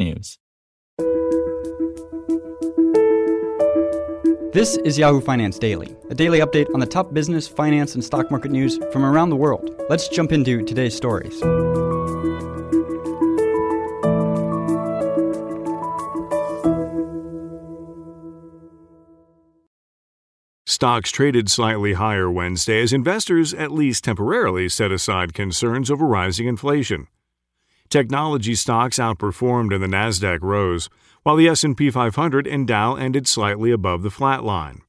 technews. This is Yahoo Finance Daily, a daily update on the top business, finance, and stock market news from around the world. Let's jump into today's stories. Stocks traded slightly higher Wednesday as investors at least temporarily set aside concerns over rising inflation. Technology stocks outperformed and the Nasdaq rose, while the S&P 500 and Dow ended slightly above the flat line.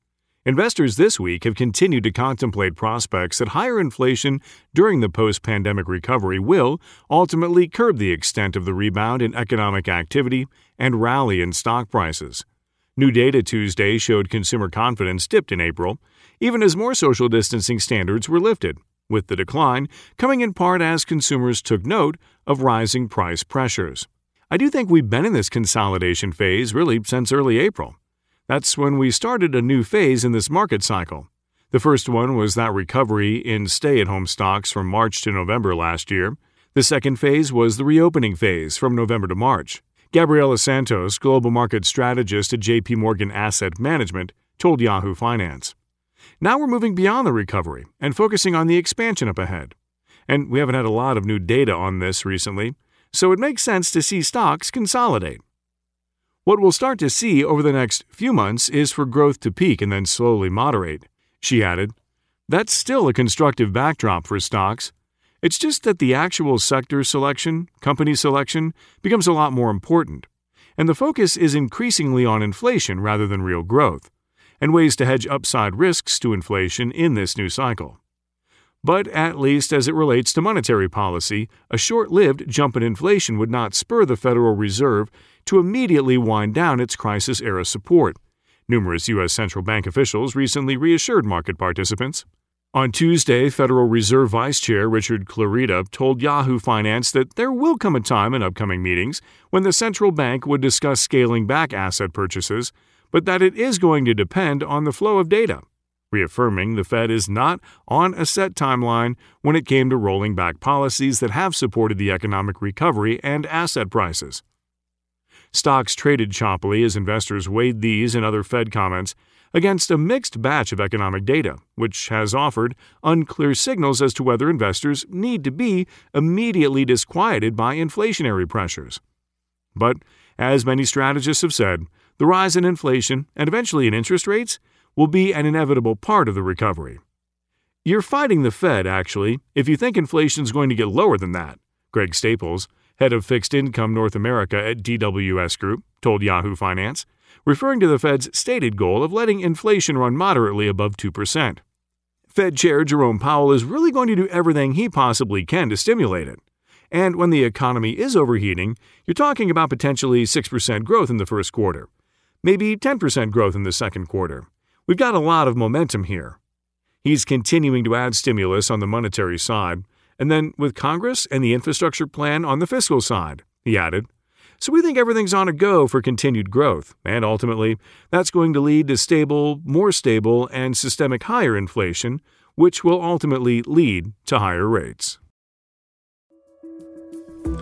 Investors this week have continued to contemplate prospects that higher inflation during the post-pandemic recovery will ultimately curb the extent of the rebound in economic activity and rally in stock prices. New data Tuesday showed consumer confidence dipped in April, even as more social distancing standards were lifted, with the decline coming in part as consumers took note of rising price pressures. I do think we've been in this consolidation phase really since early April. That's when we started a new phase in this market cycle. The first one was that recovery in stay at home stocks from March to November last year. The second phase was the reopening phase from November to March. Gabriela Santos, global market strategist at JP Morgan Asset Management, told Yahoo Finance. Now we're moving beyond the recovery and focusing on the expansion up ahead. And we haven't had a lot of new data on this recently, so it makes sense to see stocks consolidate. What we'll start to see over the next few months is for growth to peak and then slowly moderate, she added. That's still a constructive backdrop for stocks, it's just that the actual sector selection, company selection, becomes a lot more important, and the focus is increasingly on inflation rather than real growth, and ways to hedge upside risks to inflation in this new cycle. But at least as it relates to monetary policy, a short lived jump in inflation would not spur the Federal Reserve to immediately wind down its crisis era support. Numerous U.S. central bank officials recently reassured market participants. On Tuesday, Federal Reserve Vice Chair Richard Clarida told Yahoo Finance that there will come a time in upcoming meetings when the central bank would discuss scaling back asset purchases, but that it is going to depend on the flow of data, reaffirming the Fed is not on a set timeline when it came to rolling back policies that have supported the economic recovery and asset prices. Stocks traded choppily as investors weighed these and other Fed comments against a mixed batch of economic data, which has offered unclear signals as to whether investors need to be immediately disquieted by inflationary pressures. But, as many strategists have said, the rise in inflation and eventually in interest rates will be an inevitable part of the recovery. You're fighting the Fed, actually, if you think inflation is going to get lower than that, Greg Staples, head of fixed income North America at DWS Group, told Yahoo Finance referring to the Fed's stated goal of letting inflation run moderately above 2%. Fed Chair Jerome Powell is really going to do everything he possibly can to stimulate it. And when the economy is overheating, you're talking about potentially 6% growth in the first quarter, maybe 10% growth in the second quarter. We've got a lot of momentum here. He's continuing to add stimulus on the monetary side, and then with Congress and the infrastructure plan on the fiscal side, he added. So we think everything's on a go for continued growth, and ultimately, that's going to lead to stable, more stable, and systemic higher inflation, which will ultimately lead to higher rates.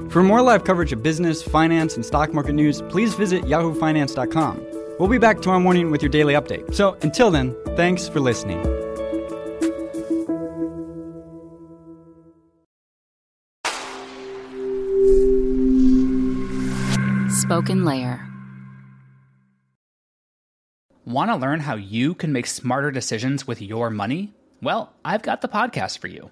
For more live coverage of business, finance, and stock market news, please visit yahoofinance.com. We'll be back tomorrow morning with your daily update. So until then, thanks for listening. Spoken Layer. Want to learn how you can make smarter decisions with your money? Well, I've got the podcast for you.